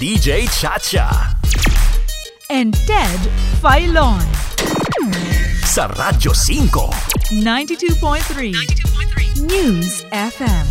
DJ Chacha. and Ted Filon. Sa Radyo 5. 92.3 News FM.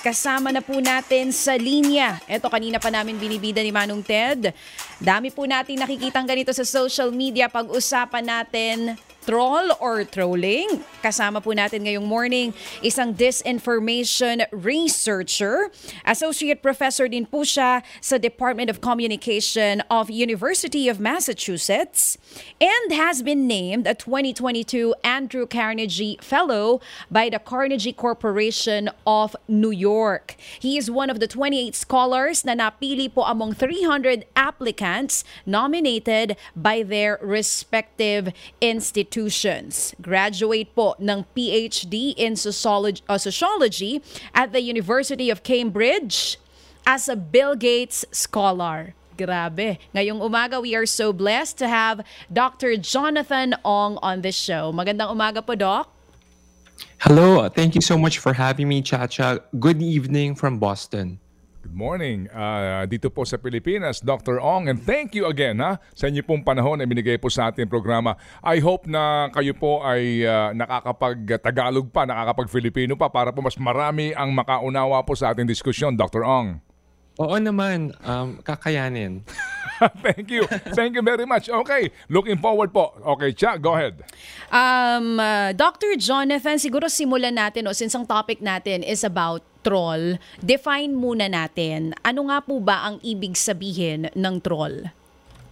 Kasama na po natin sa linya. Ito kanina pa namin binibida ni Manong Ted. Dami po natin nakikitang ganito sa social media. Pag-usapan natin troll or trolling. Kasama po natin ngayong morning isang disinformation researcher. Associate Professor din po siya sa Department of Communication of University of Massachusetts and has been named a 2022 Andrew Carnegie Fellow by the Carnegie Corporation of New York. He is one of the 28 scholars na napili po among 300 applicants nominated by their respective institutions. Graduate po ng PhD in sociology, uh, sociology at the University of Cambridge as a Bill Gates scholar. Grabe. Ngayong umaga, we are so blessed to have Dr. Jonathan Ong on this show. Magandang umaga po, Doc. Hello, thank you so much for having me, Chacha. Good evening from Boston. Good morning. Ah, dito po sa Pilipinas, Dr. Ong, and thank you again ha, sa inyo pong panahon na binigay po sa ating programa. I hope na kayo po ay ah, nakakapag-Tagalog pa, nakakapag-Filipino pa para po mas marami ang makaunawa po sa ating diskusyon, Dr. Ong. Oo naman, um, kakayanin. thank you. Thank you very much. Okay, looking forward po. Okay, Cha, go ahead. Um, uh, Dr. Jonathan, siguro simulan natin, o since ang topic natin is about troll, define muna natin, ano nga po ba ang ibig sabihin ng troll?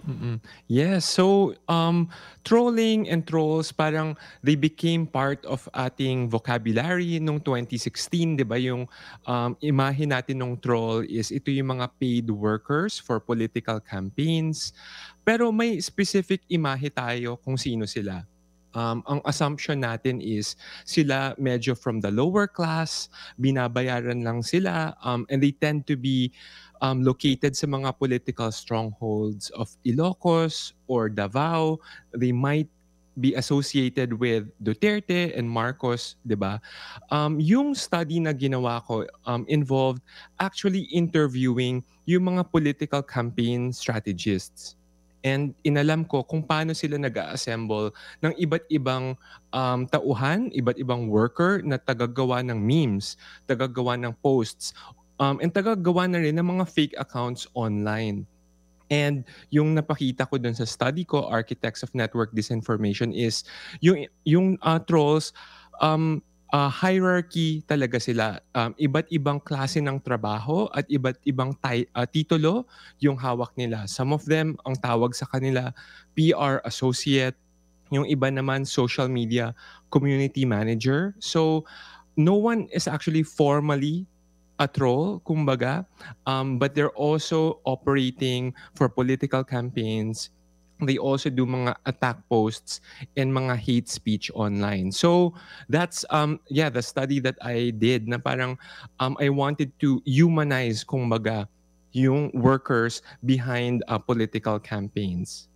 Mm-mm. Yes, so um, trolling and trolls parang they became part of ating vocabulary nung 2016, 'di ba? Yung um, imahe natin ng troll is ito yung mga paid workers for political campaigns. Pero may specific imahe tayo kung sino sila. Um, ang assumption natin is sila medyo from the lower class, binabayaran lang sila, um, and they tend to be um, located sa mga political strongholds of Ilocos or Davao. They might be associated with Duterte and Marcos, 'di ba? Um yung study na ginawa ko um involved actually interviewing yung mga political campaign strategists. And inalam ko kung paano sila nag-assemble ng iba't ibang um, tauhan, iba't ibang worker na tagagawa ng memes, tagagawa ng posts, um, and tagagawa na rin ng mga fake accounts online. And yung napakita ko dun sa study ko, Architects of Network Disinformation, is yung, yung uh, trolls, um, uh, hierarchy talaga sila. Um, iba't ibang klase ng trabaho at iba't ibang ti- uh, titulo yung hawak nila. Some of them, ang tawag sa kanila, PR associate. Yung iba naman, social media community manager. So, no one is actually formally a troll, kumbaga, um, but they're also operating for political campaigns. They also do mga attack posts and mga hate speech online. So that's um yeah the study that I did na parang um I wanted to humanize kumbaga yung workers behind uh, political campaigns.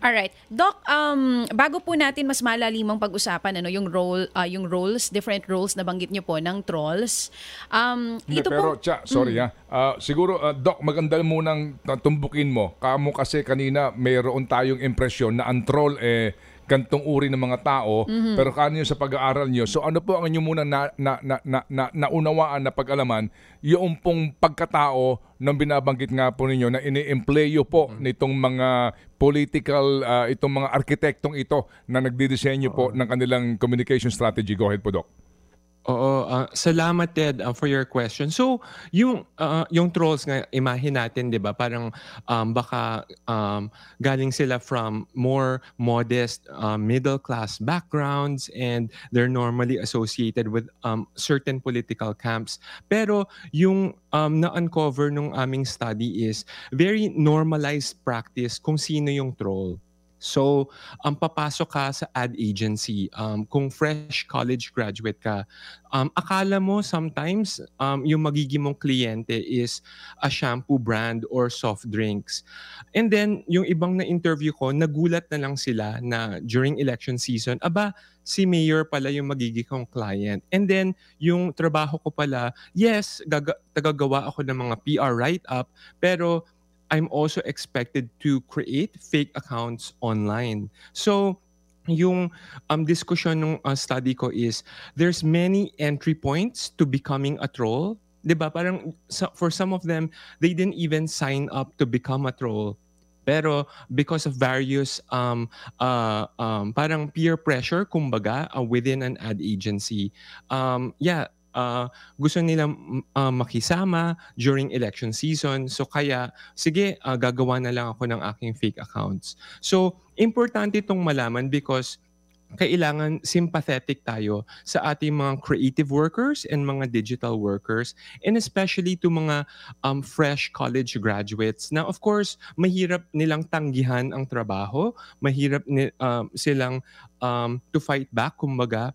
Alright. Doc, um, bago po natin mas malalimang pag-usapan ano, yung role, uh, yung roles, different roles na banggit niyo po ng trolls. Um, Hindi, ito pero po, Cha, sorry ha. Ah, siguro, ah, Doc, maganda munang tumbukin mo. Kamo kasi kanina mayroon tayong impresyon na ang troll eh gantong uri ng mga tao, pero kanyo sa pag-aaral nyo. So ano po ang inyo muna na, na, na, na, na, naunawaan na pag-alaman, yung pong pagkatao ng binabanggit nga po ninyo na ini-employo po nitong mga political, ah, itong mga arkitektong ito na nagdidisenyo po ng kanilang communication strategy. Go ahead po, Doc. Oo, ah, salamat Ted ah, for your question. So, yung ah, yung trolls nga imahe natin, 'di ba? Parang um, baka um, galing sila from more modest uh, middle class backgrounds and they're normally associated with um, certain political camps. Pero yung um, na-uncover nung aming study is very normalized practice kung sino yung troll. So, ang papasok ka sa ad agency, um, kung fresh college graduate ka, um, akala mo sometimes um, yung magiging mong kliyente is a shampoo brand or soft drinks. And then, yung ibang na-interview ko, nagulat na lang sila na during election season, aba, si mayor pala yung magiging kong client. And then, yung trabaho ko pala, yes, gaga- tagagawa ako ng mga PR write-up, pero I'm also expected to create fake accounts online. So, yung um, discussion ng uh, study ko is there's many entry points to becoming a troll. 'Di ba? Parang so- for some of them, they didn't even sign up to become a troll. Pero because of various um, uh, um, parang peer pressure, kumbaga, uh, within an ad agency, um, yeah, uh, gusto nilang mm, uh, makisama during election season. So kaya, sige, uh, gagawa na lang ako ng aking fake accounts. So, importante itong malaman because kailangan sympathetic tayo sa ating mga creative workers and mga digital workers and especially to mga um, fresh college graduates na of course mahirap nilang tanggihan ang trabaho mahirap ni, um, silang um, to fight back kumbaga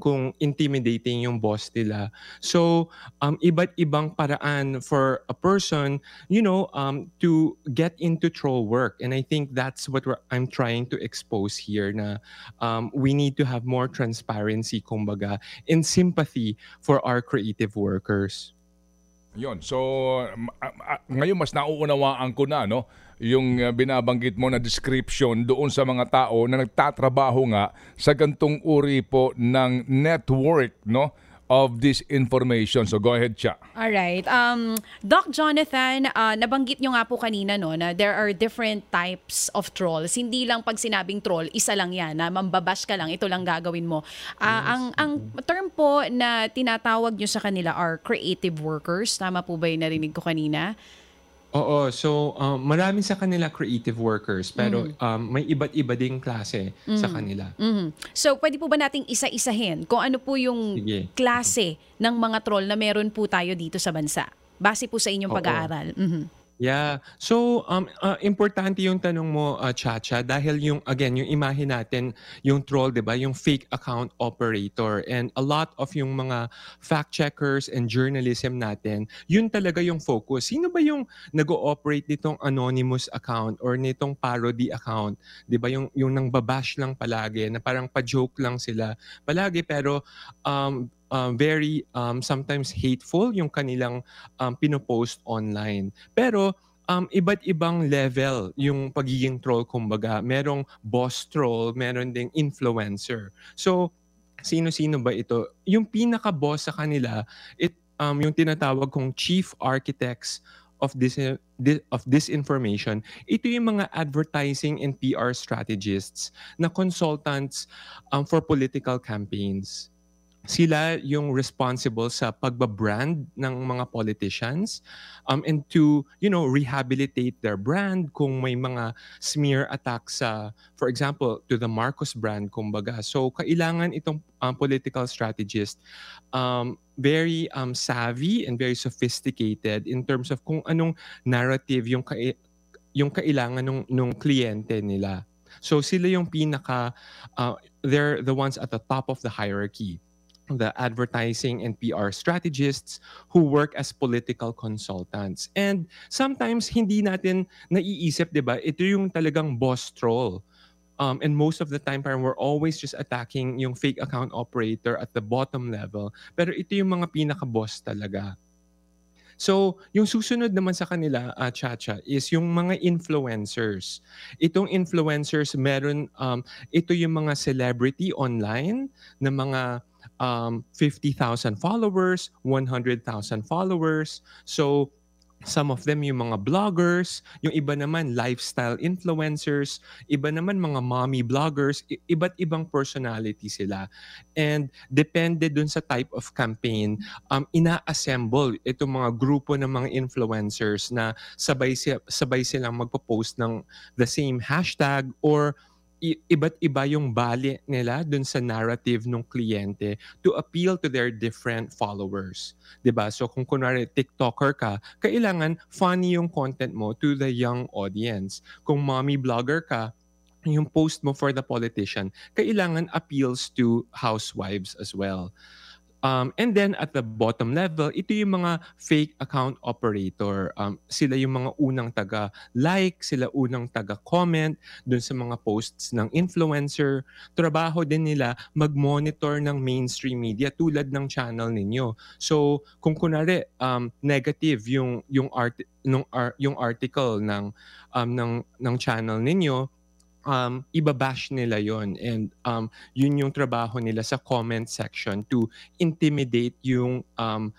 kung intimidating yung boss nila. So, um, iba't ibang paraan for a person, you know, um, to get into troll work. And I think that's what I'm trying to expose here na um, we need to have more transparency, kumbaga, and sympathy for our creative workers. Yon. So, ngayon mas nauunawaan ko na, no? Yung uh, binabanggit mo na description doon sa mga tao na nagtatrabaho nga sa gantong uri po ng network, no? Of this information. So, go ahead, Cha. Alright. Um, Doc Jonathan, uh, nabanggit nyo nga po kanina no, na there are different types of trolls. Hindi lang pag sinabing troll, isa lang yan, na mambabash ka lang, ito lang gagawin mo. Ah, ang, ang term po na tinatawag nyo sa kanila are creative workers. Tama po ba yung narinig ko kanina? Oo, so um, marami sa kanila creative workers pero um, may iba't iba ding klase sa kanila. Mhm. So, pwede po ba nating isa-isahin kung ano po yung Sige. klase ng mga troll na meron po tayo dito sa bansa? Base po sa inyong pag-aaral. Mhm. Yeah. So, um, uh, importante yung tanong mo, uh, Chacha, dahil yung, again, yung imahe natin, yung troll, di ba, yung fake account operator. And a lot of yung mga fact checkers and journalism natin, yun talaga yung focus. Sino ba yung nag-ooperate nitong anonymous account or nitong parody account? Di ba, yung, yung nang babash lang palagi, na parang pa-joke lang sila palagi, pero um, um, very um, sometimes hateful yung kanilang um, pinopost online. Pero um, iba't ibang level yung pagiging troll kumbaga. Merong boss troll, meron ding influencer. So, sino-sino ba ito? Yung pinaka-boss sa kanila, it, um, yung tinatawag kong chief architects of this of disinformation, ito yung mga advertising and PR strategists na consultants um, for political campaigns sila yung responsible sa pagbabrand ng mga politicians um, and to, you know, rehabilitate their brand kung may mga smear attacks sa, for example, to the Marcos brand, kumbaga. So, kailangan itong um, political strategist um, very um, savvy and very sophisticated in terms of kung anong narrative yung, kai- yung kailangan ng nung kliyente nila. So sila yung pinaka, uh, they're the ones at the top of the hierarchy the advertising and PR strategists who work as political consultants. And sometimes hindi natin naiisip, 'di ba? Ito yung talagang boss troll. Um, and most of the time, parang we're always just attacking yung fake account operator at the bottom level. Pero ito yung mga pinaka-boss talaga. So, yung susunod naman sa kanila, uh, Chacha, is yung mga influencers. Itong influencers, meron, um, ito yung mga celebrity online na mga um, 50,000 followers, 100,000 followers. So, some of them yung mga bloggers, yung iba naman lifestyle influencers, iba naman mga mommy bloggers, iba't ibang personality sila. And depende dun sa type of campaign, um, ina-assemble itong mga grupo ng mga influencers na sabay, sabay silang magpo-post ng the same hashtag or iba't iba yung bali nila dun sa narrative ng kliyente to appeal to their different followers. ba? So kung kunwari TikToker ka, kailangan funny yung content mo to the young audience. Kung mommy blogger ka, yung post mo for the politician, kailangan appeals to housewives as well. Um, and then at the bottom level, ito yung mga fake account operator. Um, sila yung mga unang taga-like, sila unang taga-comment dun sa mga posts ng influencer. Trabaho din nila mag-monitor ng mainstream media tulad ng channel ninyo. So, kung kunwari um, negative yung yung art nung ar- yung article ng um, ng ng channel ninyo, um, ibabash nila yon and um, yun yung trabaho nila sa comment section to intimidate yung um,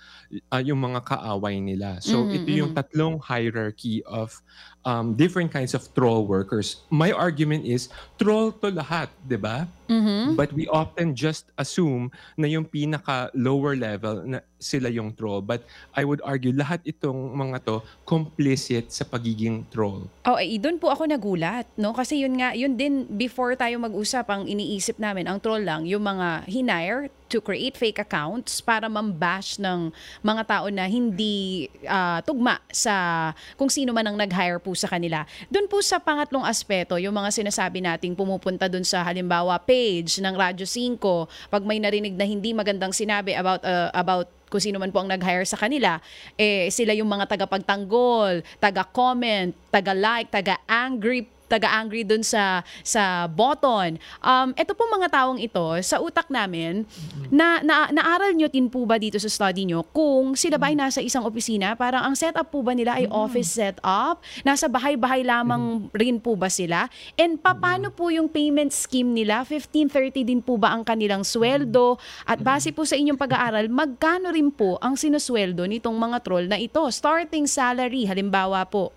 uh, yung mga kaaway nila. So Mhm, ito yung mhm. tatlong hierarchy of um, different kinds of troll workers. My argument is troll to lahat, 'di ba? Mhm. But we often just assume na yung pinaka lower level na sila yung troll. But I would argue lahat itong mga to complicit sa pagiging troll. Oh, eh, doon po ako nagulat, no? Kasi yun nga, yun din before tayo mag-usap ang iniisip namin, ang troll lang, yung mga hinire to create fake accounts para mambash ng mga tao na hindi ah, tugma sa kung sino man ang nag-hire po sa kanila. Doon po sa pangatlong aspeto, yung mga sinasabi nating pumupunta doon sa halimbawa page ng Radyo 5, pag may narinig na hindi magandang sinabi about ah, about kung sino man po ang nag-hire sa kanila, eh sila yung mga tagapagtanggol, taga-comment, taga-like, taga-angry taga-angry dun sa sa button. Um, ito po mga taong ito, sa utak namin, na, na naaral nyo din po ba dito sa study nyo kung sila ba ay nasa isang opisina? Parang ang setup po ba nila ay office setup? Nasa bahay-bahay lamang rin po ba sila? And paano po yung payment scheme nila? 1530 din po ba ang kanilang sweldo? At base po sa inyong pag-aaral, magkano rin po ang sinusweldo nitong mga troll na ito? Starting salary, halimbawa po.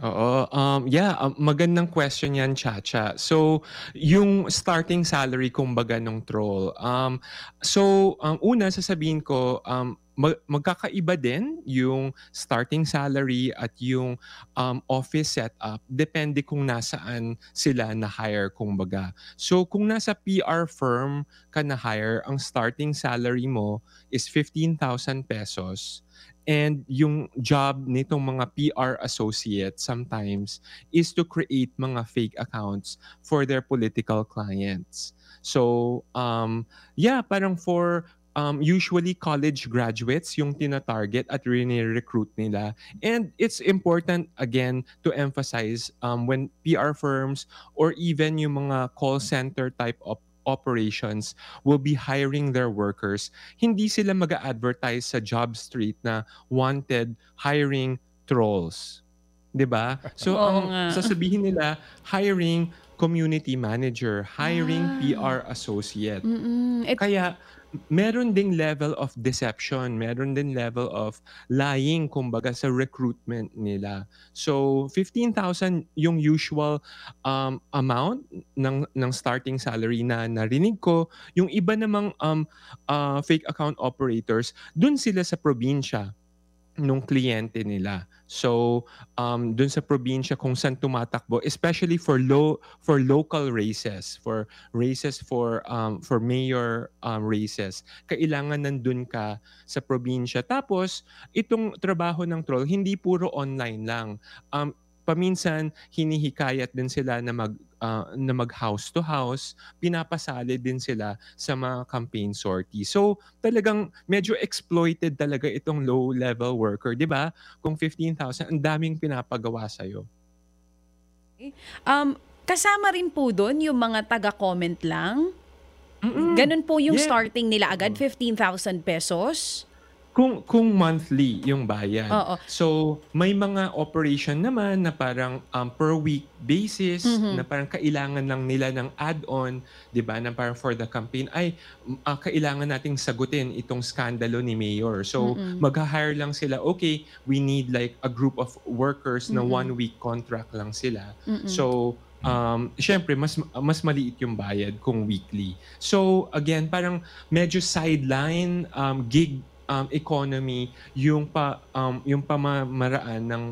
Oo, um, yeah, um, magandang question yan, Chacha. So, yung starting salary, kumbaga, ng troll. Um, so, um, una, sasabihin ko, um, mag- magkakaiba din yung starting salary at yung um, office setup. Depende kung nasaan sila na-hire, kumbaga. So, kung nasa PR firm ka na-hire, ang starting salary mo is 15,000 pesos. And yung job nitong mga PR associates sometimes is to create mga fake accounts for their political clients. So, um, yeah, parang for um, usually college graduates yung tina-target at recruit nila. And it's important, again, to emphasize um, when PR firms or even yung mga call center type of operations will be hiring their workers, hindi sila mag advertise sa job street na wanted hiring trolls. 'Di ba? So Oo ang nga. sasabihin nila hiring community manager, hiring Ah. PR associate. Mm-mm. Et- Kaya meron ding level of deception, meron din level of lying kumbaga sa recruitment nila. So 15,000 yung usual um, amount ng ng starting salary na narinig ko. Yung iba namang um, uh, fake account operators, dun sila sa probinsya nung kliyente nila. So, um, dun sa probinsya kung saan tumatakbo, especially for low for local races, for races for um, for mayor um, races, kailangan nandun ka sa probinsya. Tapos, itong trabaho ng troll, hindi puro online lang. Um, paminsan, hinihikayat din sila na mag ah, na mag house to house, pinapasali din sila sa mga campaign sortie. So, talagang medyo exploited talaga itong low level worker, 'di ba? Kung 15,000, ang daming pinapagawa sa Um, kasama rin po doon yung mga taga-comment lang. Ganun po yung Yeah. starting nila agad, 15,000 pesos. Kung kung monthly yung bayan. Oo. So, may mga operation naman na parang um, per week basis Mhm. na parang kailangan lang nila ng add-on, 'di ba? Na parang for the campaign ay ah, kailangan nating sagutin itong skandalo ni mayor. So, Mm-mm. magha-hire lang sila. Okay, we need like a group of workers na Mm-mm. one week contract lang sila. Mm-mm. So, um, syempre, mas, mas maliit yung bayad kung weekly. So, again, parang medyo sideline um, gig um, economy yung pa um, yung pamamaraan ng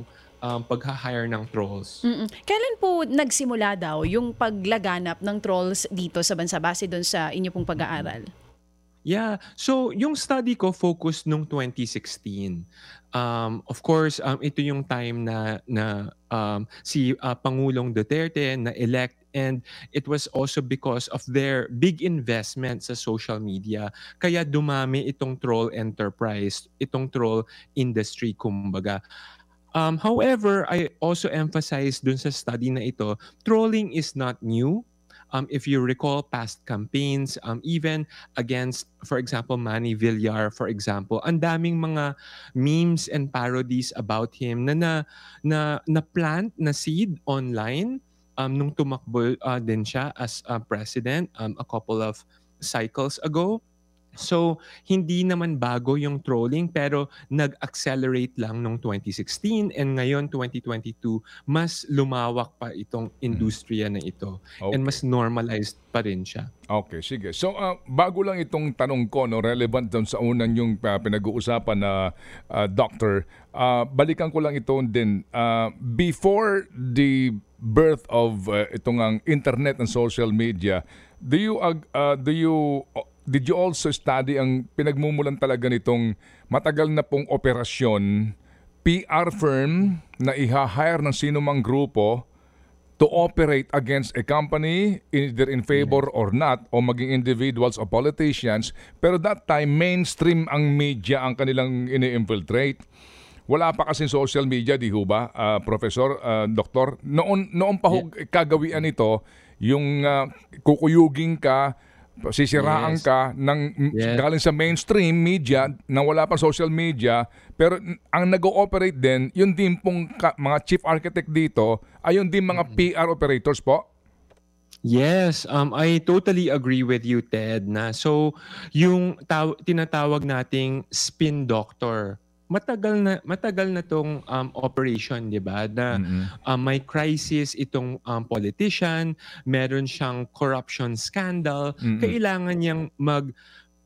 um, pagha-hire ng trolls. Mm-mm. Kailan po nagsimula daw yung paglaganap ng trolls dito sa bansa base doon sa inyo pong pag-aaral? Yeah. So, yung study ko focused nung 2016. Um, of course, um, ito yung time na, na um, si uh, Pangulong Duterte na elect and it was also because of their big investment sa social media. Kaya dumami itong troll enterprise, itong troll industry kumbaga. Um, however, I also emphasize dun sa study na ito, trolling is not new. Um, if you recall past campaigns, um, even against, for example, Manny Villar, for example, ang daming mga memes and parodies about him na na, na, na plant na seed online um, nung tumakbo uh, din siya as uh, president um, a couple of cycles ago. So, hindi naman bago yung trolling pero nag-accelerate lang nung 2016 and ngayon 2022 mas lumawak pa itong industriya na ito and Okay. mas normalized pa rin siya. Okay, sige. So, ah, bago lang itong tanong ko, no, relevant doon sa unang yung ah, pinag-uusapan na ah, doctor, ah, balikan ko lang ito din. Ah, before the birth of ah, itong ang internet and social media, do you, ah, do you, did you also study ang pinagmumulan talaga nitong matagal na pong operasyon, PR firm na iha-hire ng sino mang grupo to operate against a company either in favor or not o maging individuals o politicians pero that time mainstream ang media ang kanilang ini-infiltrate wala pa kasi social media di ho ba ah, professor ah, doktor noon noon pa ho kagawian ito yung ah, kukuyugin ka sisiraan Yes. ka ng Yes. galing sa mainstream media na wala pa social media pero ang nag-ooperate din yun din pong ka- mga chief architect dito ay yun din mga PR operators po Yes, um, I totally agree with you, Ted. Na so yung taw- tinatawag nating spin doctor, matagal na matagal na tong um, operation, 'di ba? Na um, may crisis itong um, politician, meron siyang corruption scandal, Mm-mm. kailangan niyang mag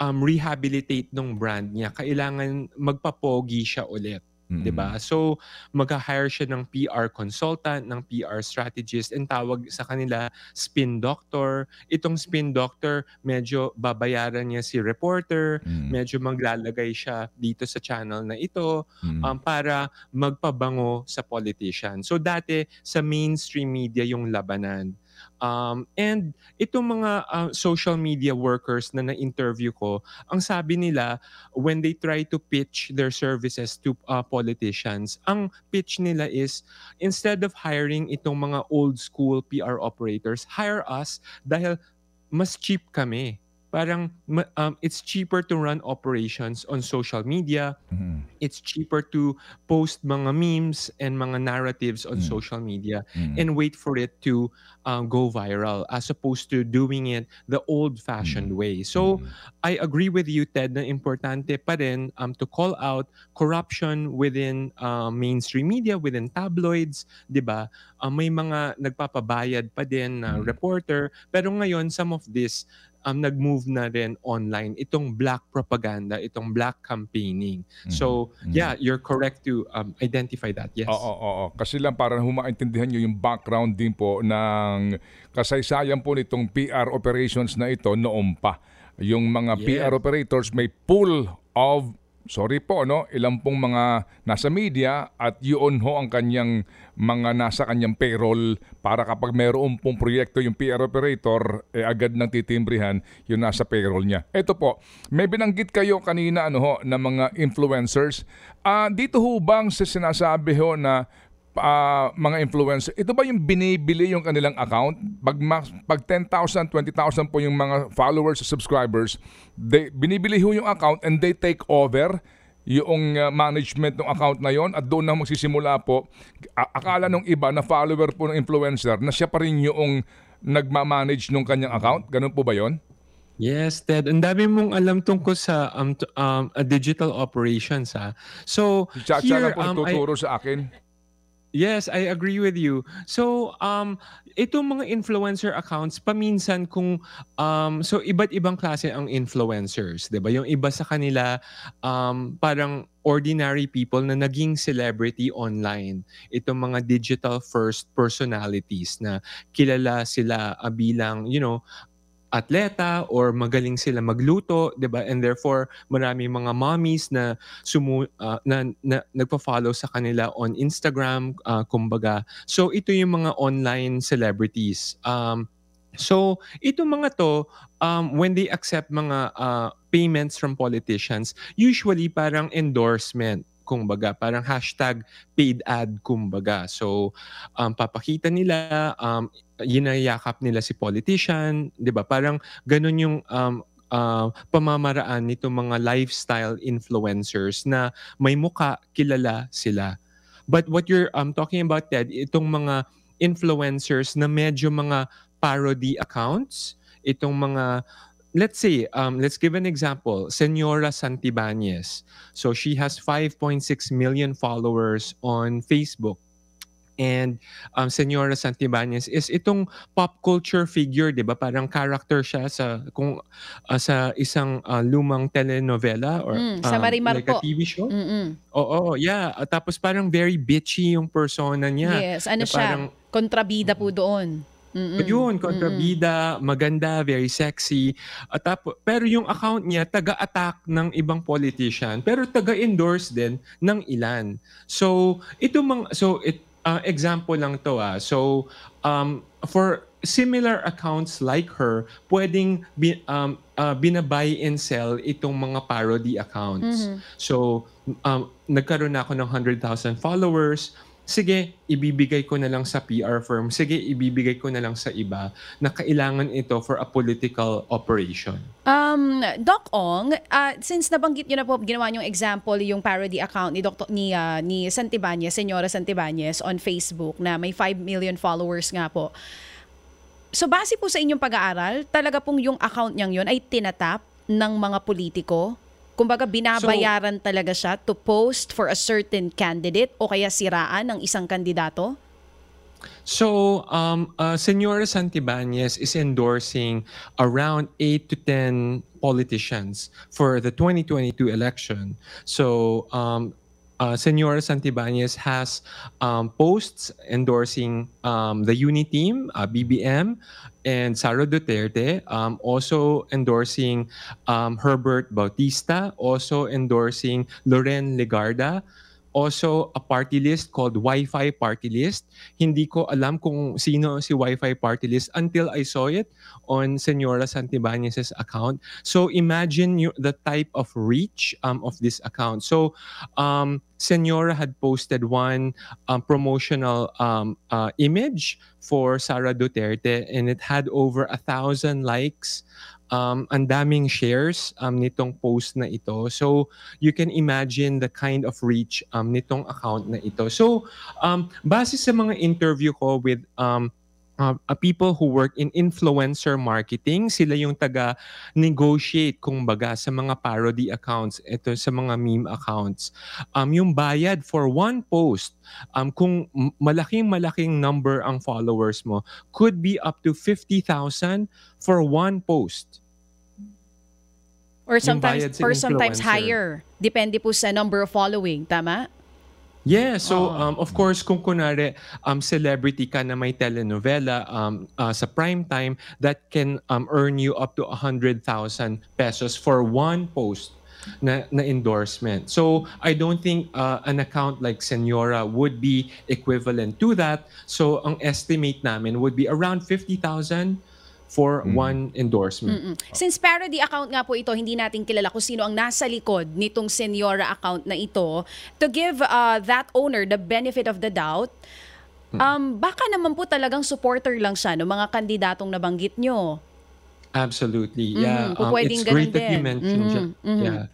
um, rehabilitate ng brand niya, kailangan magpapogi siya ulit. 'Di ba? So mag-hire siya ng PR consultant, ng PR strategist and tawag sa kanila spin doctor. Itong spin doctor, medyo babayaran niya si reporter, Mm. medyo maglalagay siya dito sa channel na ito Mm. um, para magpabango sa politician. So dati sa mainstream media yung labanan. Um, and itong mga uh, social media workers na na-interview ko, ang sabi nila when they try to pitch their services to uh, politicians, ang pitch nila is instead of hiring itong mga old school PR operators, hire us dahil mas cheap kami. Parang um, it's cheaper to run operations on social media Mm. it's cheaper to post mga memes and mga narratives on Mm. social media Mm. and wait for it to um, go viral as opposed to doing it the old-fashioned Mm. way. So Mm. I agree with you, Ted, na importante pa rin um, to call out corruption within uh, mainstream media, within tabloids, di ba? Um, may mga nagpapabayad pa din na Mm. reporter. Pero ngayon, some of this um, nag-move na rin online. Itong black propaganda, itong black campaigning. So, Mhm. yeah, you're correct to um, identify that. Yes. Oo, oo, oo. Kasi lang para humaintindihan nyo yung background din po ng kasaysayan po nitong PR operations na ito noon pa. Yung mga Yes. PR operators may pool of sorry po no ilang pong mga nasa media at yun ho ang kanyang mga nasa kanyang payroll para kapag mayroon pong proyekto yung PR operator eh, agad nang titimbrihan yung nasa payroll niya. Ito po, may binanggit kayo kanina ano ho na mga influencers. Ah, dito ho bang sa sinasabi ho na ah, mga influencer, ito ba yung binibili yung kanilang account? Pag, ma- pag 10,000, 20,000 po yung mga followers, subscribers, they, binibili ho yung account and they take over yung uh, management ng account na yon at doon na magsisimula po. Akala nung iba na follower po ng influencer na siya pa rin yung nagmamanage ng kanyang account. Ganun po ba yon? Yes, Ted. Ang dami mong alam tungkol sa um, um, uh, digital operations, ha? So, Chacha here, lang po um, I- nagtuturo sa akin. Yes, I agree with you. So, um, itong mga influencer accounts, paminsan kung, um, so iba't ibang klase ang influencers, di ba? Yung iba sa kanila, um, parang ordinary people na naging celebrity online. Itong mga digital first personalities na kilala sila ah, bilang, you know, atleta or magaling sila magluto, 'di ba? And therefore, marami mga mommies na sumu ah, na, na nagpa-follow sa kanila on Instagram, ah, kumbaga. So ito yung mga online celebrities. Um So, itong mga to, um, when they accept mga uh, payments from politicians, usually parang endorsement kumbaga, parang hashtag paid ad, kumbaga. So, um, papakita nila, um, yinayakap nila si politician, di ba? Parang ganun yung um, uh, pamamaraan nitong mga lifestyle influencers na may muka, kilala sila. But what you're um, talking about, Ted, itong mga influencers na medyo mga parody accounts, itong mga let's say, um, let's give an example, Senora Santibanez. So she has 5.6 million followers on Facebook. And um, Senora Santibanez is itong pop culture figure, 'di ba? Parang character siya sa kung uh, sa isang uh, lumang telenovela or Mm, sa um, Marimar like a. TV show. Mm-mm. Oo, yeah. Uh, Tapos parang very bitchy yung persona niya. Yes, ano siya? parang Kontrabida po doon. Mm-mm. yun, kontrabida, maganda, very sexy. At tapo, pero yung account niya, taga-attack ng ibang politician, pero taga-endorse din ng ilan. So, ito mang, so, it, uh, example lang to ah. So, um, for similar accounts like her, pwedeng bi, um, uh, binabay and sell itong mga parody accounts. So, um, nagkaroon na ako ng 100,000 followers, sige, ibibigay ko na lang sa PR firm, sige, ibibigay ko na lang sa iba na kailangan ito for a political operation. Um, Doc Ong, ah, since nabanggit niyo na po, ginawa niyong example yung parody account ni Dr. ni ah, ni Santibanez, Senyora Santibanez on Facebook na may 5 million followers nga po. So base po sa inyong pag-aaral, talaga pong yung account niyang yun ay tinatap ng mga politiko? Kumbaga binabayaran talaga siya to post for a certain candidate o kaya siraan ng isang kandidato? So, um, uh, Senora Santibanez is endorsing around 8 to 10 politicians for the 2022 election. So, um, uh, Senora Santibanez has um, posts endorsing um, the Uniteam, uh, BBM, and Sara Duterte, um, also endorsing um, Herbert Bautista, also endorsing Loren Legarda, also a party list called Wi-Fi Party List. Hindi ko alam kung sino si Wi-Fi Party List until I saw it on Senora Santibanez's account. So imagine you, the type of reach um, of this account. So um, Senora had posted one um, promotional um, uh, image for Sara Duterte and it had over a thousand likes. Um, ang daming shares um, nitong post na ito. So, you can imagine the kind of reach um, nitong account na ito. So, um, base sa mga interview ko with um, uh, uh, people who work in influencer marketing, sila yung taga-negotiate, kumbaga, sa mga parody accounts, ito sa mga meme accounts. Um, yung bayad for one post, um, kung m- malaking-malaking number ang followers mo, could be up to 50,000 for one post. Or sometimes, or sometimes higher. Depende po sa number of following, tama? Yeah, so um, of course kung kunwari um, celebrity ka na may telenovela um, uh, sa prime time, that can um, earn you up to 100,000 pesos for one post na, na endorsement. So I don't think uh, an account like Senora would be equivalent to that. So ang estimate namin would be around 50,000 for one endorsement. Mm. Since parody account nga po ito, hindi natin kilala kung sino ang nasa likod nitong Senyora account na ito. To give uh, that owner the benefit of the doubt, um, baka naman po talagang supporter lang siya ng mga kandidatong nabanggit nyo. Absolutely. Mhm, Yeah. kung Um, it's great ganun that you din. mentioned Mhm, siya. mhm. Yeah.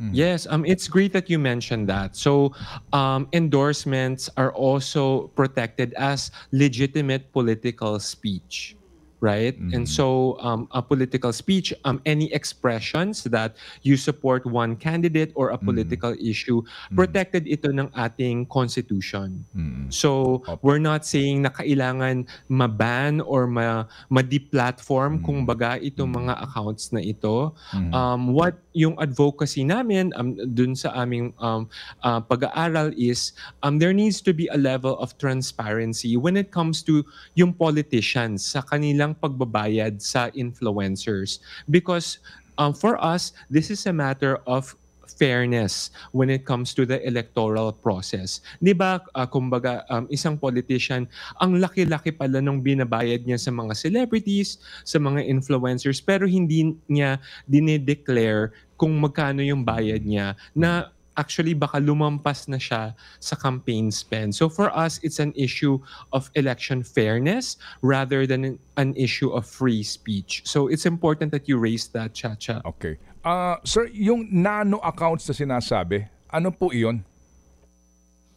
Yes, um, it's great that you mentioned that. So, um, endorsements are also protected as legitimate political speech, right? And so, um, a political speech, um, any expressions that you support one candidate or a political issue, protected ito ng ating constitution. So, we're not saying na kailangan maban or ma, ma-deplatform kung baga itong mga accounts na ito. Um, what yung advocacy namin um, dun sa aming um, uh, pag-aaral is um, there needs to be a level of transparency when it comes to yung politicians sa kanilang ng pagbabayad sa influencers because um, for us this is a matter of fairness when it comes to the electoral process. 'Di ba? ah, kumbaga um, isang politician, ang laki-laki pala nung binabayad niya sa mga celebrities, sa mga influencers pero hindi niya dinedeclare kung magkano yung bayad niya na actually baka lumampas na siya sa campaign spend. So for us, it's an issue of election fairness rather than an, issue of free speech. So it's important that you raise that, Chacha. Okay. Ah, sir, yung nano accounts na sinasabi, ano po iyon?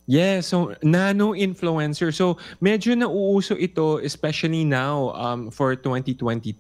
Yeah, so nano influencer. So medyo nauuso ito especially now um, for 2022.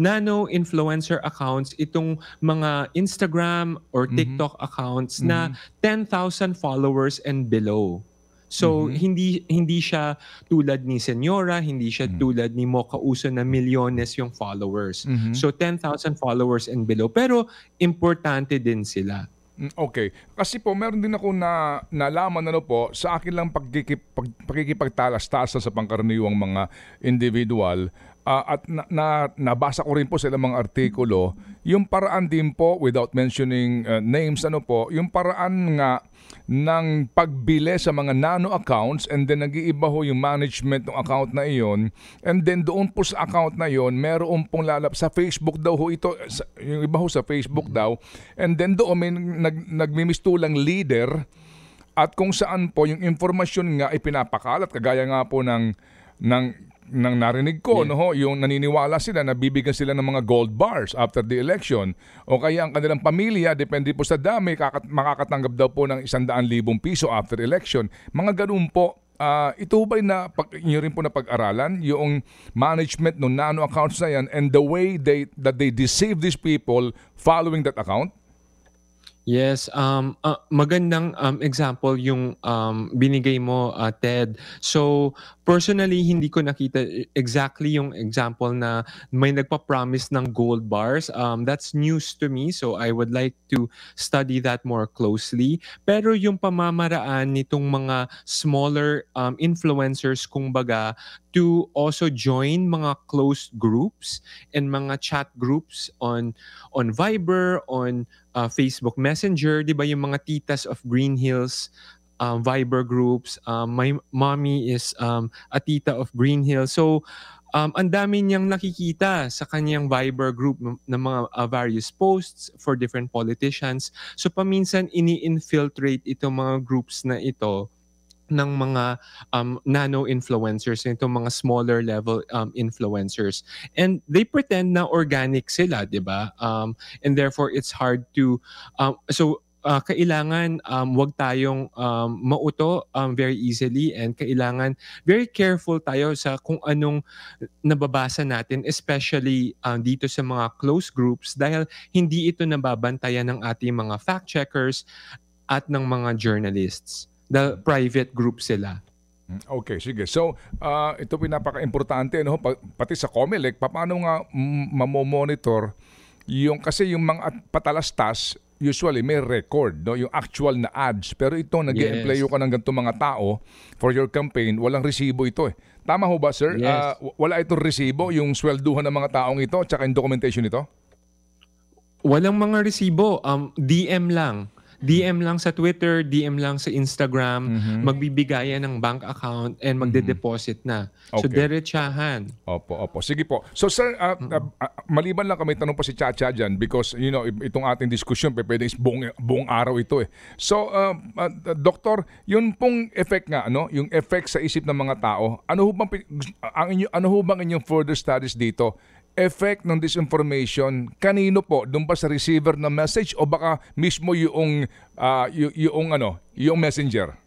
Nano influencer accounts itong mga Instagram or TikTok accounts na 10,000 followers and below. So hindi hindi siya tulad ni Senyora, hindi siya tulad ni Mocha Uso na milyones yung followers. So 10,000 followers and below. Pero importante din sila. Mm, Okay. Kasi po, meron din ako na nalaman ano po, sa akin lang pagkikip, pag, pakikipagtalas-talas sa pangkaraniwang mga individual, ah, at na, na, nabasa ko rin po sa ilang mga artikulo, yung paraan din po, without mentioning uh, names, ano po, yung paraan nga ng pagbili sa mga nano accounts and then nag-iiba ho yung management ng account na iyon. And then doon po sa account na iyon meron pong lalap sa Facebook daw ho ito sa- yung iba ho sa Facebook daw. And then doon may nag, nagmimistulang leader at kung saan po yung informasyon nga ay pinapakalat kagaya nga po ng ng ng narinig ko no ho yung naniniwala sila na bibigyan sila ng mga gold bars after the election o kaya ang kanilang pamilya depende po sa dami kakat- makakatanggap daw po ng 100,000 piso after election. Mga ganun po. Ah, ito ba na pag, inyo rin po na pag-aralan yung management ng nano accounts na yan and the way they that they deceive these people following that account Yes, um, ah, magandang um, example yung um, binigay mo, uh, Ted. So, personally, hindi ko nakita exactly yung example na may nagpa-promise ng gold bars. Um, that's news to me, so I would like to study that more closely. Pero yung pamamaraan nitong mga smaller um, influencers, kumbaga, to also join mga closed groups and mga chat groups on on Viber, on uh, Facebook Messenger, 'di ba yung mga titas of Green Hills um, Viber groups. Um, my mommy is um, a tita of Green Hills. So um, ang dami niyang nakikita sa kanyang Viber group ng mga uh, various posts for different politicians. So paminsan ini-infiltrate itong mga groups na ito ng mga um, nano influencers, itong mga smaller level um, influencers. And they pretend na organic sila, 'di ba? Um, and therefore it's hard to um, so uh, kailangan um, wag tayong um, mauto um, very easily and kailangan very careful tayo sa kung anong nababasa natin especially um, dito sa mga close groups dahil hindi ito nababantayan ng ating mga fact checkers at ng mga journalists dahil private group sila. Okay, sige. So, ah, ito pinapaka-importante no Pa- pati sa COMELEC paano nga mm, mamomonitor yung kasi yung mga at- patalastas usually may record no yung actual na ads pero ito nag Yes. employ ka ng ganitong mga tao for your campaign walang resibo ito eh tama ho ba sir Yes. W- wala itong resibo yung swelduhan ng mga taong ito tsaka yung documentation nito Walang mga resibo, um, DM lang. DM lang sa Twitter, DM lang sa Instagram, magbibigayan ng bank account and magde-deposit na. So Okay. Opo, opo. Sige po. So sir, ah, ah, ah, maliban lang kami tanong pa si Chacha dyan because you know, itong ating diskusyon, pe- pwede is buong, buong araw ito eh. So, ah, ah, Doktor, yun pong effect nga, ano, yung effect sa isip ng mga tao, ano ho bang, ang inyo, ano ho bang inyong further studies dito? Effect ng disinformation, kanino po? Doon ba sa receiver ng message o baka mismo yung, ah, y- yung, ano, yung messenger?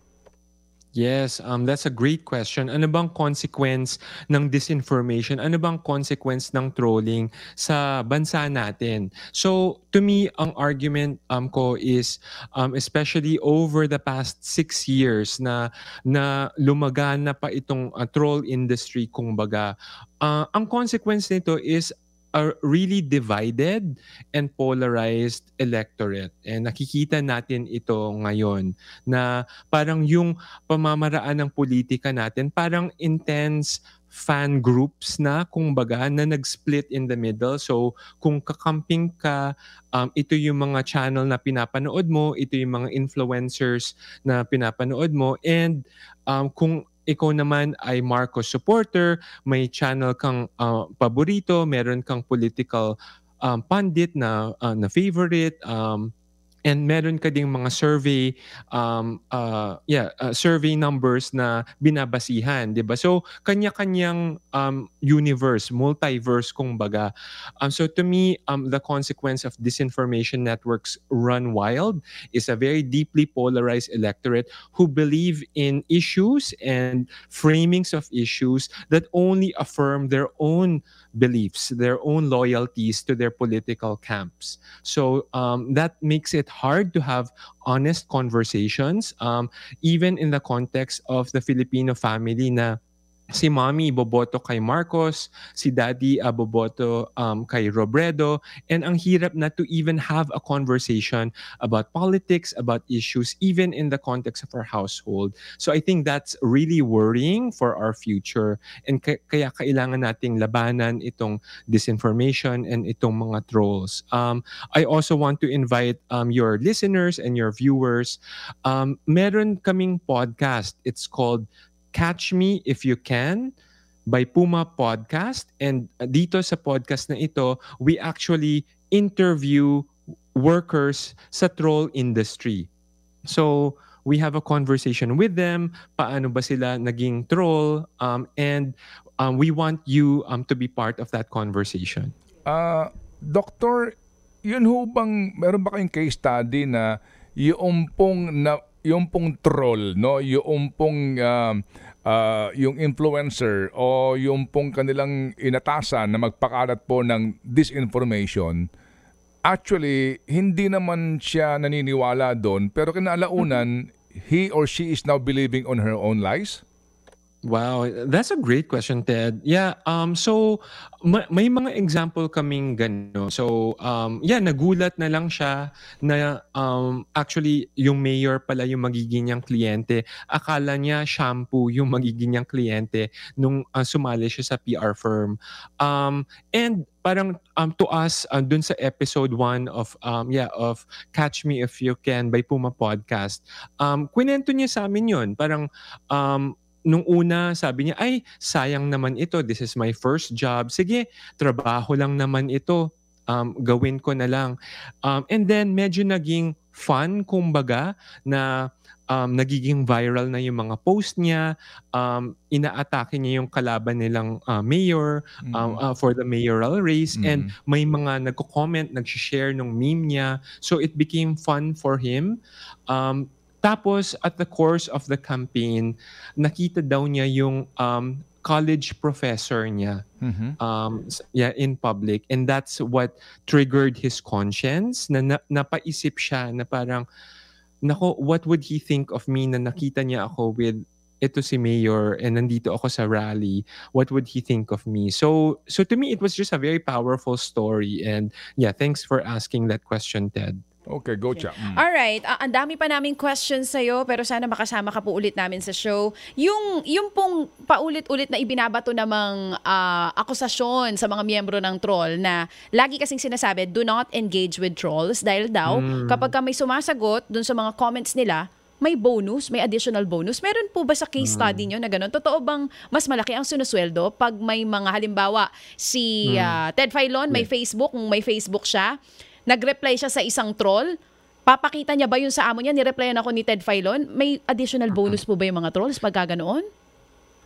Yes, um, that's a great question. Ano bang consequence ng disinformation? Ano bang consequence ng trolling sa bansa natin? So, to me, ang argument um, ko is, um, especially over the past six years na, na lumagan na pa itong uh, troll industry, kung baga, uh, ang consequence nito is a really divided and polarized electorate. And nakikita natin ito ngayon na parang yung pamamaraan ng politika natin parang intense fan groups na kumbaga na nag-split in the middle. So kung kakamping ka, um, ito yung mga channel na pinapanood mo, ito yung mga influencers na pinapanood mo and um, kung ikaw naman ay Marcos supporter, may channel kang uh, paborito, meron kang political um, pundit na uh, na favorite um, and meron ka ding mga survey um uh, yeah uh, survey numbers na binabasihan 'di ba? So kanya-kanyang um universe multiverse kung baga um so to me um the consequence of disinformation networks run wild is a very deeply polarized electorate who believe in issues and framings of issues that only affirm their own beliefs, their own loyalties to their political camps. So um, that makes it hard to have honest conversations, um, even in the context of the Filipino family na si mommy boboto kay Marcos, si daddy uh, boboto um, kay Robredo, and ang hirap na to even have a conversation about politics, about issues, even in the context of our household. So I think that's really worrying for our future, and kaya kailangan nating labanan itong disinformation and itong mga trolls. Um, I also want to invite um, your listeners and your viewers. Um, meron kaming podcast. It's called Catch Me If You Can by Puma Podcast. And uh, dito sa podcast na ito, we actually interview workers sa troll industry. So, we have a conversation with them, paano ba sila naging troll, um, and um, we want you um, to be part of that conversation. Ah, Doktor, yun ho bang, meron ba kayong case study na yung pong, na, yung pong troll, no? Yung pong, um, ah, yung influencer o yung pong kanilang inatasan na magpakalat po ng disinformation, actually, hindi naman siya naniniwala doon, pero kinalaunan, he or she is now believing on her own lies? Wow, that's a great question, Ted. Yeah, um, so ma- may mga example kaming gano. So, um, yeah, nagulat na lang siya na um, actually yung mayor pala yung magiging niyang kliyente. Akala niya shampoo yung magiging niyang kliyente nung uh, sumali siya sa PR firm. Um, and parang um, to us uh, dun sa episode 1 of um yeah of Catch Me If You Can by Puma Podcast um kwento niya sa amin yun parang um nung una sabi niya ay sayang naman ito. This is my first job. Sige trabaho lang naman ito. Um gawin ko na lang. Um and then medyo naging fun kumbaga na um, nagiging viral na yung mga post niya. Um, inaatake niya yung kalaban nilang uh, mayor um, uh, for the mayoral race. And Mm. may mga nagko-comment nag-share ng meme niya. So it became fun for him. Um, tapos at the course of the campaign nakita daw niya yung um, college professor niya Mhm. um, yeah, in public. And that's what triggered his conscience, na, na napaisip siya na parang, nako, what would he think of me na nakita niya ako with ito si Mayor and nandito ako sa rally, what would he think of me? So, so to me, it was just a very powerful story. And yeah, thanks for asking that question, Ted. Okay, go Cha. Mm. Alright, ah, ang dami pa naming questions sa'yo pero sana makasama ka po ulit namin sa show. Yung, yung pong paulit-ulit na ibinabato namang ah, akusasyon sa mga miyembro ng troll na lagi kasing sinasabi, do not engage with trolls dahil daw kapag ka may sumasagot dun sa mga comments nila, may bonus, may additional bonus. Meron po ba sa case study nyo na gano'n? Totoo bang mas malaki ang sinusweldo pag may mga halimbawa si ah, Ted Filon, may Facebook, kung may Facebook siya, nag-reply siya sa isang troll, papakita niya ba yun sa amo niya? Nireplyan ako ni Ted Filon. May additional bonus po ba yung mga trolls pagka ganoon?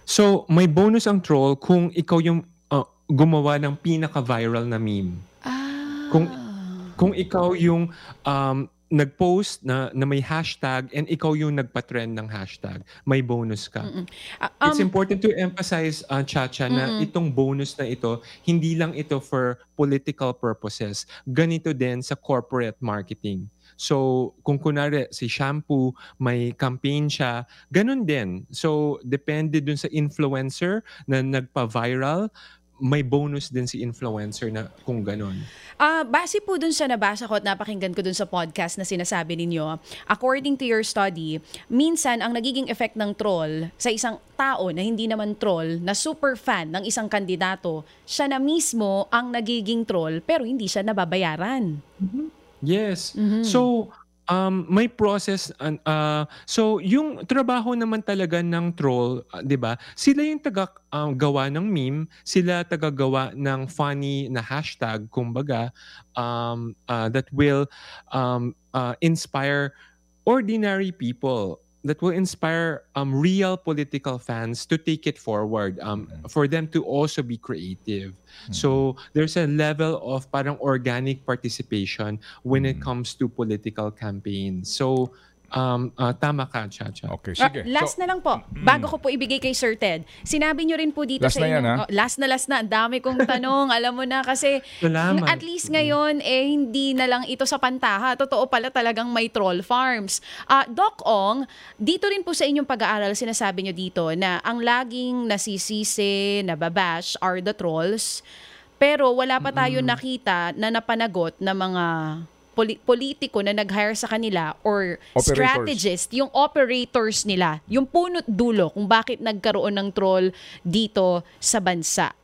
So, may bonus ang troll kung ikaw yung uh, gumawa ng pinaka-viral na meme. Ah. Kung kung ikaw yung um, nag-post na, na may hashtag and ikaw yung nagpa-trend ng hashtag, may bonus ka. It's um, important to emphasize, uh, Chacha, na itong bonus na ito, hindi lang ito for political purposes. Ganito din sa corporate marketing. So, kung kunwari si shampoo, may campaign siya, ganun din. So, depende dun sa influencer na nagpa-viral, may bonus din si influencer na kung ganon. Ah, base po dun sa nabasa ko at napakinggan ko dun sa podcast na sinasabi ninyo, according to your study, minsan ang nagiging effect ng troll sa isang tao na hindi naman troll, na super fan ng isang kandidato, siya na mismo ang nagiging troll pero hindi siya nababayaran. Yes. So, um, may process. ah, so, yung trabaho naman talaga ng troll, ah, di ba? Sila yung taga um, gawa ng meme, sila taga-gawa ng funny na hashtag, kumbaga, um, ah, that will um, ah, inspire ordinary people that will inspire um, real political fans to take it forward um, for them to also be creative. So there's a level of parang organic participation when it comes to political campaigns. So um, ah, tama ka Chacha Okay, sige. last So, na lang po, bago ko po ibigay kay Sir Ted, sinabi nyo rin po dito Last sa na yan, inyo, ha? Oh, last na last na, ang dami kong tanong, alam mo na kasi Salamat. at least ngayon eh hindi na lang ito sa pantaha, totoo pala talagang may troll farms. Ah, Doc Ong, dito rin po sa inyong pag-aaral sinasabi nyo dito na ang laging nasisisi, nababash are the trolls. Pero wala pa tayo nakita na napanagot na mga poli- politiko na nag-hire sa kanila or Operators. strategist, yung operators nila, yung punot dulo kung bakit nagkaroon ng troll dito sa bansa.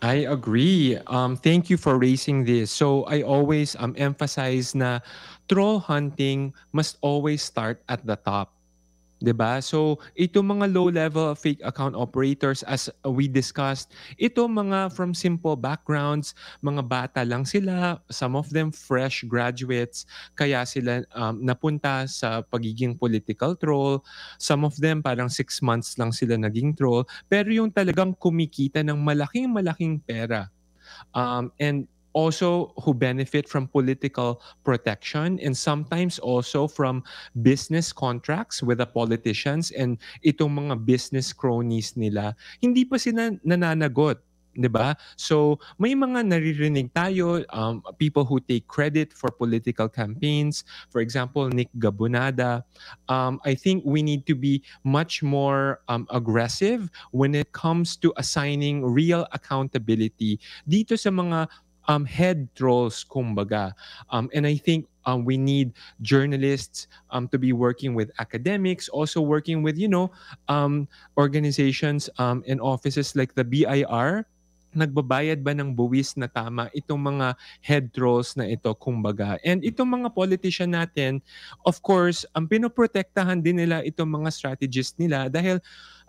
I agree. Um, thank you for raising this. So I always um, emphasize na troll hunting must always start at the top. 'Di ba? So ito mga low-level fake account operators as we discussed, ito mga from simple backgrounds, mga bata lang sila, some of them fresh graduates, kaya sila um, napunta sa pagiging political troll. Some of them parang six months lang sila naging troll pero yung talagang kumikita ng malaking malaking pera um, and also who benefit from political protection and sometimes also from business contracts with the politicians and itong mga business cronies nila. Hindi pa sila nananagot 'di ba? So may mga naririnig tayo um, people who take credit for political campaigns. For example Nick Gabonada um, I think we need to be much more um, aggressive when it comes to assigning real accountability dito sa mga um, head trolls, kumbaga. Um, and I think um, we need journalists um, to be working with academics, also working with, you know, um, organizations um, and offices like the BIR. Nagbabayad ba ng buwis na tama itong mga head trolls na ito, kumbaga. And itong mga politician natin, of course, ang pinoprotektahan din nila itong mga strategists nila dahil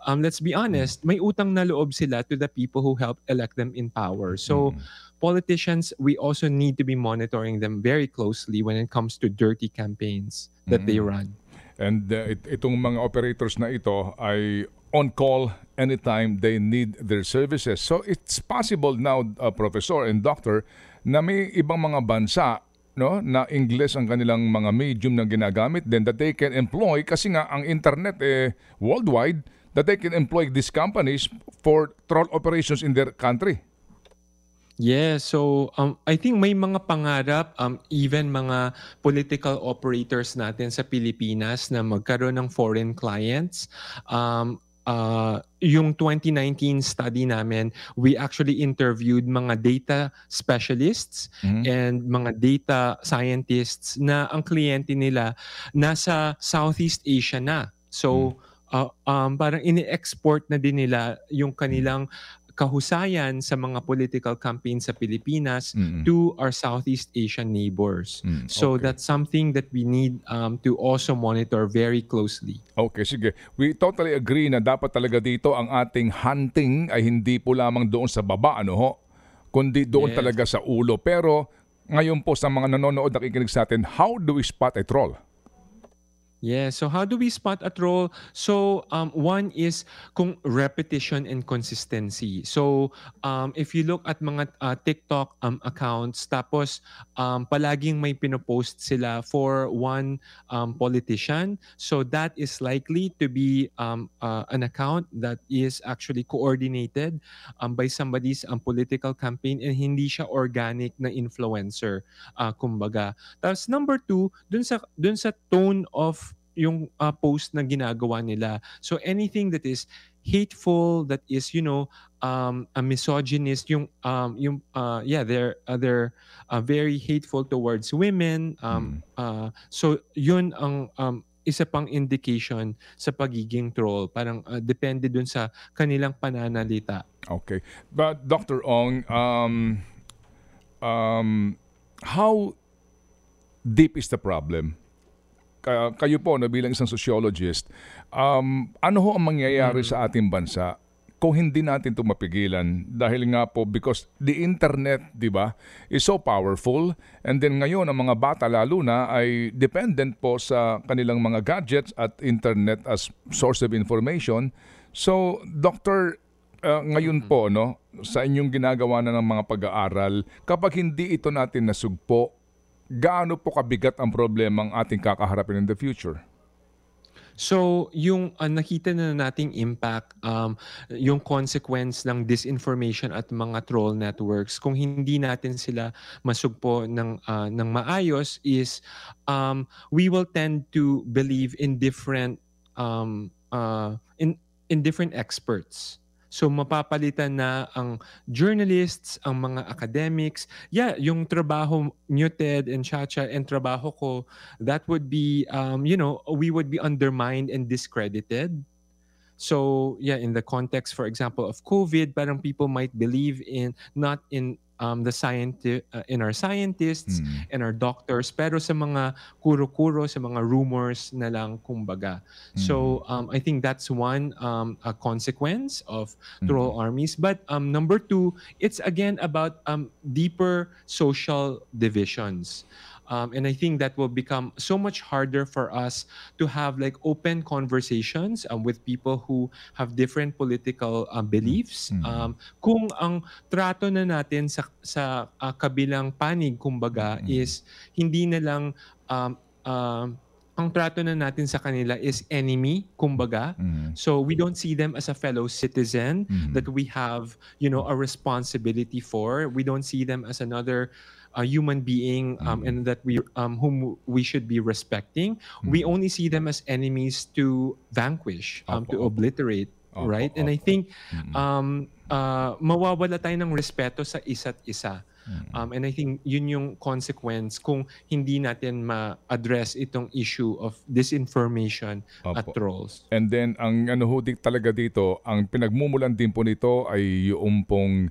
um, let's be honest, may utang na loob sila to the people who helped elect them in power. So, politicians, we also need to be monitoring them very closely when it comes to dirty campaigns that they run. And uh, it- itong mga operators na ito ay on call anytime they need their services. So it's possible now, uh, Professor and Doctor, na may ibang mga bansa no na English ang kanilang mga medium na ginagamit then that they can employ kasi nga ang internet eh worldwide that they can employ these companies for troll operations in their country. Yeah, so um, I think may mga pangarap, um, even mga political operators natin sa Pilipinas na magkaroon ng foreign clients. Um, uh, yung 2019 study namin, we actually interviewed mga data specialists and mga data scientists na ang kliyente nila nasa Southeast Asia na. So, uh, um, parang ini-export na din nila yung kanilang kahusayan sa mga political campaigns sa Pilipinas Mm-mm. to our Southeast Asian neighbors. Mm, So okay. that's something that we need um, to also monitor very closely. Okay, sige. We totally agree na dapat talaga dito ang ating hunting ay hindi po lamang doon sa baba, ano ho? Kundi doon Yes. talaga sa ulo. Pero ngayon po sa mga nanonood nakikinig sa atin, how do we spot a troll? Yeah, so how do we spot a troll? So um, one is kung repetition and consistency. So um, if you look at mga uh, TikTok um, accounts, tapos um, palaging may pinopost sila for one um, politician, so that is likely to be um, uh, an account that is actually coordinated um, by somebody's um, political campaign and hindi siya organic na influencer, uh, kumbaga. Tapos number two, dun sa, dun sa tone of yung uh, post na ginagawa nila. So anything that is hateful, that is, you know, um, a misogynist, yung um, yung uh, yeah, they're uh, they're uh, very hateful towards women. Um, uh, so yun ang um, isa pang indication sa pagiging troll. Parang uh, depende dun sa kanilang pananalita. Okay. But Dr. Ong, um, um, how deep is the problem? Ka- kayo po na bilang isang sociologist, um, ano ho ang mangyayari sa ating bansa kung hindi natin ito mapigilan? Dahil nga po because the internet, 'di ba, is so powerful and then ngayon ang mga bata lalo na ay dependent po sa kanilang mga gadgets at internet as source of information. So, doctor, uh, ngayon po no, sa inyong ginagawa na ng mga pag-aaral, kapag hindi ito natin nasugpo, gaano po kabigat ang problema ang ating kakaharapin in the future? So, yung uh, nakita na nating impact, um, yung consequence ng disinformation at mga troll networks, kung hindi natin sila masugpo ng, uh, ng maayos is um, we will tend to believe in different um, uh, in in different experts. So mapapalitan na ang journalists, ang mga academics. Yeah, yung trabaho nyo Ted and Chacha and trabaho ko, that would be, um, you know, we would be undermined and discredited. So yeah, in the context, for example, of COVID, parang people might believe in not in um, the scienti- uh, in our scientists Mm. and our doctors, pero sa mga kuro-kuro, sa mga rumors na lang kumbaga. So um, I think that's one um, a consequence of troll armies. But um, number two, it's again about um, deeper social divisions. Um, and I think that will become so much harder for us to have like open conversations um, with people who have different political uh, beliefs. Um, kung ang trato na natin sa sa uh, kabilang panig kumbaga is hindi na lang um, um, ang trato na natin sa kanila is enemy kumbaga. Mm. So we don't see them as a fellow citizen that we have, you know, a responsibility for. We don't see them as another uh, human being um, and that we um, whom we should be respecting. We only see them as enemies to vanquish, um, to obliterate, right? And I think um, uh, mawawala tayo ng respeto sa isa't isa. Um, and I think yun yung consequence kung hindi natin ma-address itong issue of disinformation at Opo. trolls. And then, ang ano ho talaga dito, ang pinagmumulan din po nito ay yung pong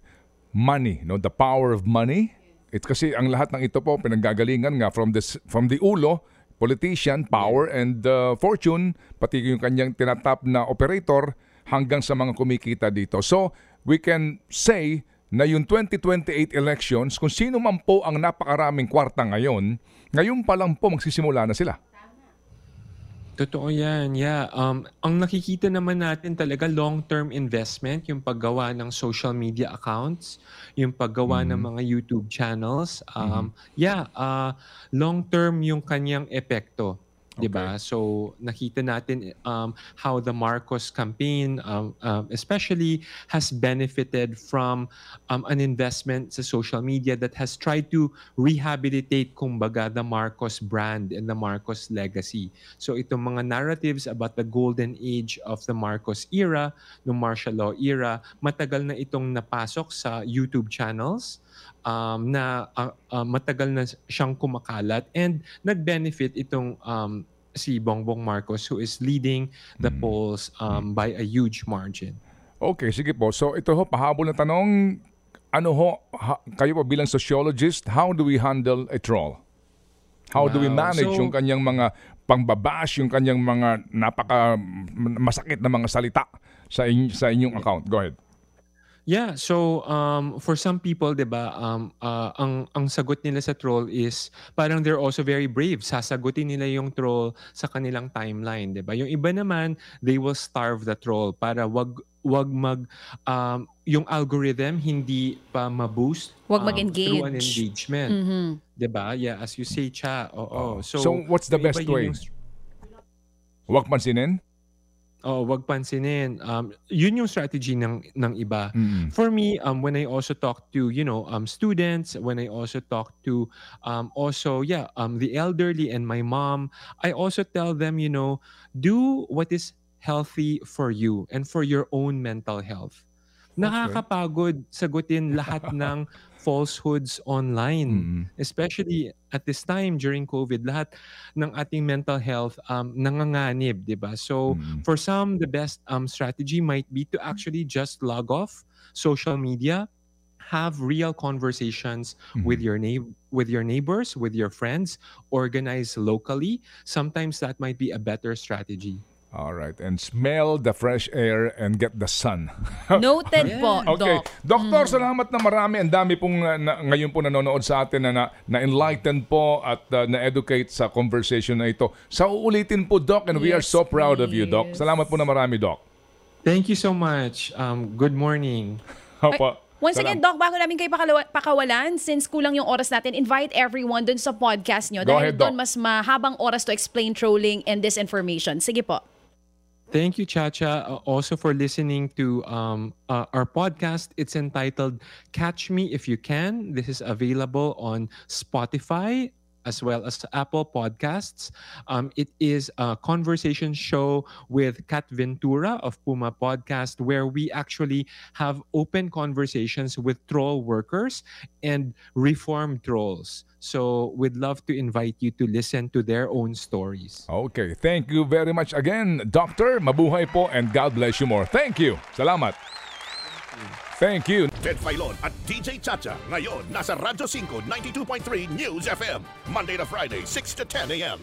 money, no? The power of money. It's kasi ang lahat ng ito po pinanggagalingan nga from the from the ulo, politician, power and uh, fortune, pati yung kanyang tinatap na operator hanggang sa mga kumikita dito. So, we can say na yung 2028 elections, kung sino man po ang napakaraming kwarta ngayon, ngayon pa lang po magsisimula na sila. Totoo yan, yeah. Um, ang nakikita naman natin talaga long-term investment, yung paggawa ng social media accounts, yung paggawa ng mga YouTube channels. Um, Yeah, uh, long-term yung kanyang epekto. Di ba? So nakita natin um, how the Marcos campaign um, um, especially has benefited from um, an investment sa social media that has tried to rehabilitate kumbaga the Marcos brand and the Marcos legacy. So itong mga narratives about the golden age of the Marcos era, ng martial law era, matagal na itong napasok sa YouTube channels um, na uh, uh, matagal na siyang kumakalat and nag-benefit itong um, si Bongbong Marcos who is leading the polls um, by a huge margin. Okay, sige po. So ito ho, pahabol na tanong. Ano ho, ha- kayo po bilang sociologist, how do we handle a troll? How do we Wow. manage So- yung kanyang mga pangbabash, yung kanyang mga napaka masakit na mga salita sa, inyo, sa inyong account? Go ahead. Yeah, so um, for some people, 'di ba, um, uh, ang ang sagot nila sa troll is parang they're also very brave. Sasagutin nila yung troll sa kanilang timeline, 'di ba? Yung iba naman, they will starve the troll para wag wag mag um, yung algorithm hindi pa ma-boost Wag um, through an mag-engage. engagement. Mhm. 'Di ba? Yeah, as you say, cha. Oo. So, So, what's the best way? yung Huwag pansinin? Oh, wag pansinin. Um, yun yung strategy ng ng iba. Mm. For me, um, when I also talk to you know um, students, when I also talk to um, also yeah um, the elderly and my mom, I also tell them you know do what is healthy for you and for your own mental health. nakakapagod sagutin lahat ng falsehoods online. Mm. Especially at this time during COVID, lahat ng ating mental health um, nanganganib, di ba? So Mm. for some, the best um, strategy might be to actually just log off social media, have real conversations with your neigh- with your neighbors, with your friends, organize locally. Sometimes that might be a better strategy. All right. And smell the fresh air and get the sun. Noted po, Okay. Doc. Doktor, salamat na marami. Ang dami pong uh, na, ngayon po nanonood sa atin na, na, na-enlighten po at uh, na-educate sa conversation na ito. Sa uulitin po, Doc, and we are Yes, so proud of you, Doc. please. Salamat po na marami, Doc. Thank you so much. Um, good morning. Opo. Once Salam- again, Doc, bago namin kayo pakawalan, since kulang yung oras natin, invite everyone dun sa podcast nyo. Go dahil ahead, doon Doc. mas mahabang oras to explain trolling and disinformation. Sige po. Thank you, Chacha, uh, also for listening to um, uh, our podcast. It's entitled Catch Me If You Can. This is available on Spotify as well as Apple Podcasts. Um, it is a conversation show with Kat Ventura of Puma Podcast, where we actually have open conversations with troll workers and reform trolls. So we'd love to invite you to listen to their own stories. Okay. Thank you very much again, Doctor. Mabuhay po and God bless you more. Thank you. Salamat. Thank you. Ted Filon at DJ Chacha. Ngayon, nasa Radyo 5, 92.3 News FM. Monday to Friday, 6 to 10 a.m.